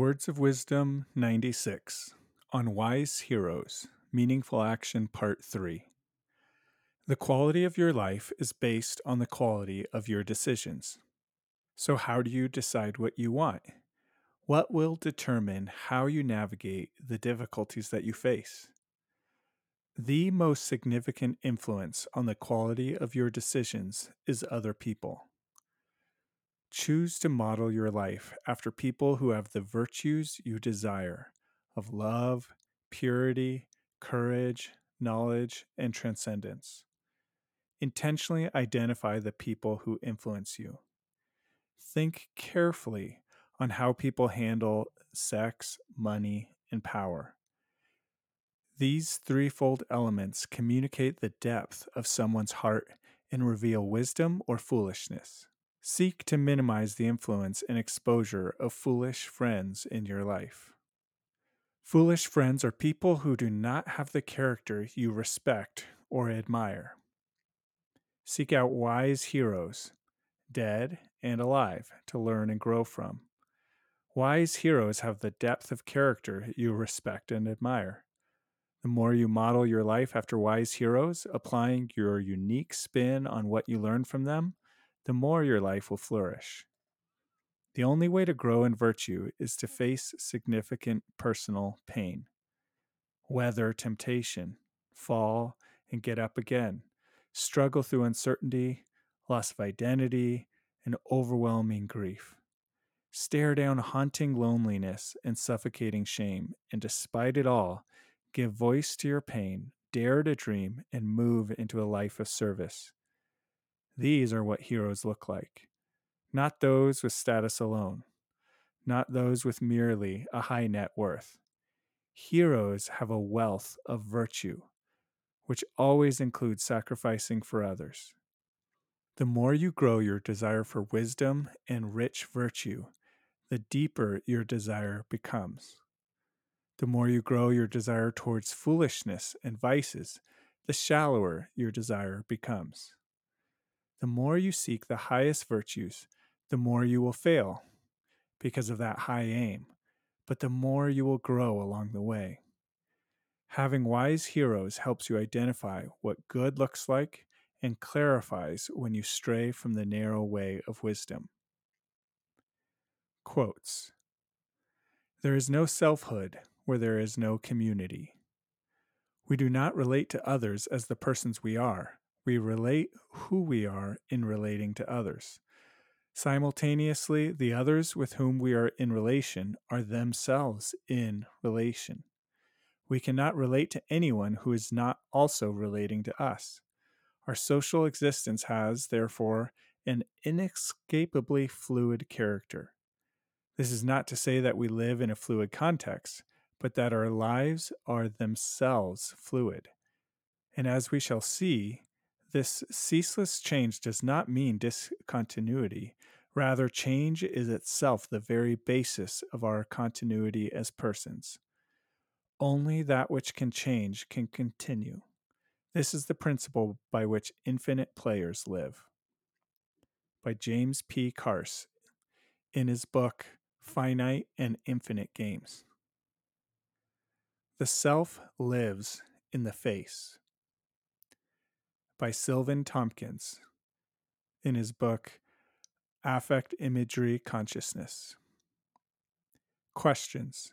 Words of Wisdom 96 on Wise Heroes Meaningful Action Part 3. The quality of your life is based on the quality of your decisions. So, how do you decide what you want? What will determine how you navigate the difficulties that you face? The most significant influence on the quality of your decisions is other people. Choose to model your life after people who have the virtues you desire of love, purity, courage, knowledge, and transcendence. Intentionally identify the people who influence you. Think carefully on how people handle sex, money, and power. These threefold elements communicate the depth of someone's heart and reveal wisdom or foolishness. Seek to minimize the influence and exposure of foolish friends in your life. Foolish friends are people who do not have the character you respect or admire. Seek out wise heroes, dead and alive, to learn and grow from. Wise heroes have the depth of character you respect and admire. The more you model your life after wise heroes, applying your unique spin on what you learn from them, the more your life will flourish. The only way to grow in virtue is to face significant personal pain, weather temptation, fall and get up again, struggle through uncertainty, loss of identity, and overwhelming grief. Stare down haunting loneliness and suffocating shame, and despite it all, give voice to your pain, dare to dream, and move into a life of service. These are what heroes look like. Not those with status alone, not those with merely a high net worth. Heroes have a wealth of virtue, which always includes sacrificing for others. The more you grow your desire for wisdom and rich virtue, the deeper your desire becomes. The more you grow your desire towards foolishness and vices, the shallower your desire becomes. The more you seek the highest virtues, the more you will fail because of that high aim, but the more you will grow along the way. Having wise heroes helps you identify what good looks like and clarifies when you stray from the narrow way of wisdom. Quotes There is no selfhood where there is no community. We do not relate to others as the persons we are, we relate who we are in relating to others. Simultaneously, the others with whom we are in relation are themselves in relation. We cannot relate to anyone who is not also relating to us. Our social existence has, therefore, an inescapably fluid character. This is not to say that we live in a fluid context, but that our lives are themselves fluid. And as we shall see, this ceaseless change does not mean discontinuity. Rather, change is itself the very basis of our continuity as persons. Only that which can change can continue. This is the principle by which infinite players live. By James P. Carse in his book Finite and Infinite Games. The self lives in the face by Sylvan Tompkins in his book Affect Imagery Consciousness. Questions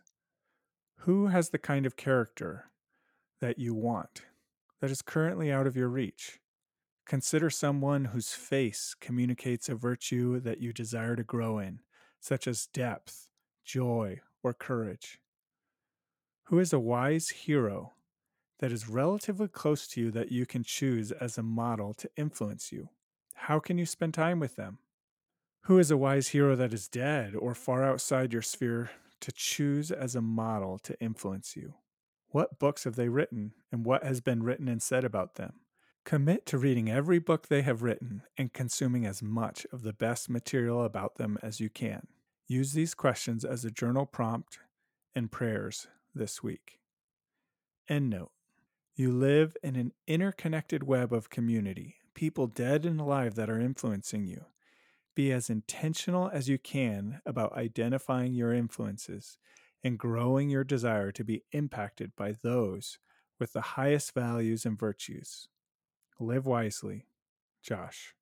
Who has the kind of character that you want that is currently out of your reach? Consider someone whose face communicates a virtue that you desire to grow in, such as depth, joy, or courage. Who is a wise hero that is relatively close to you that you can choose as a model to influence you? How can you spend time with them? Who is a wise hero that is dead or far outside your sphere to choose as a model to influence you? What books have they written and what has been written and said about them? Commit to reading every book they have written and consuming as much of the best material about them as you can. Use these questions as a journal prompt and prayers this week. End note you live in an interconnected web of community, people dead and alive that are influencing you. Be as intentional as you can about identifying your influences and growing your desire to be impacted by those with the highest values and virtues. Live wisely, Josh.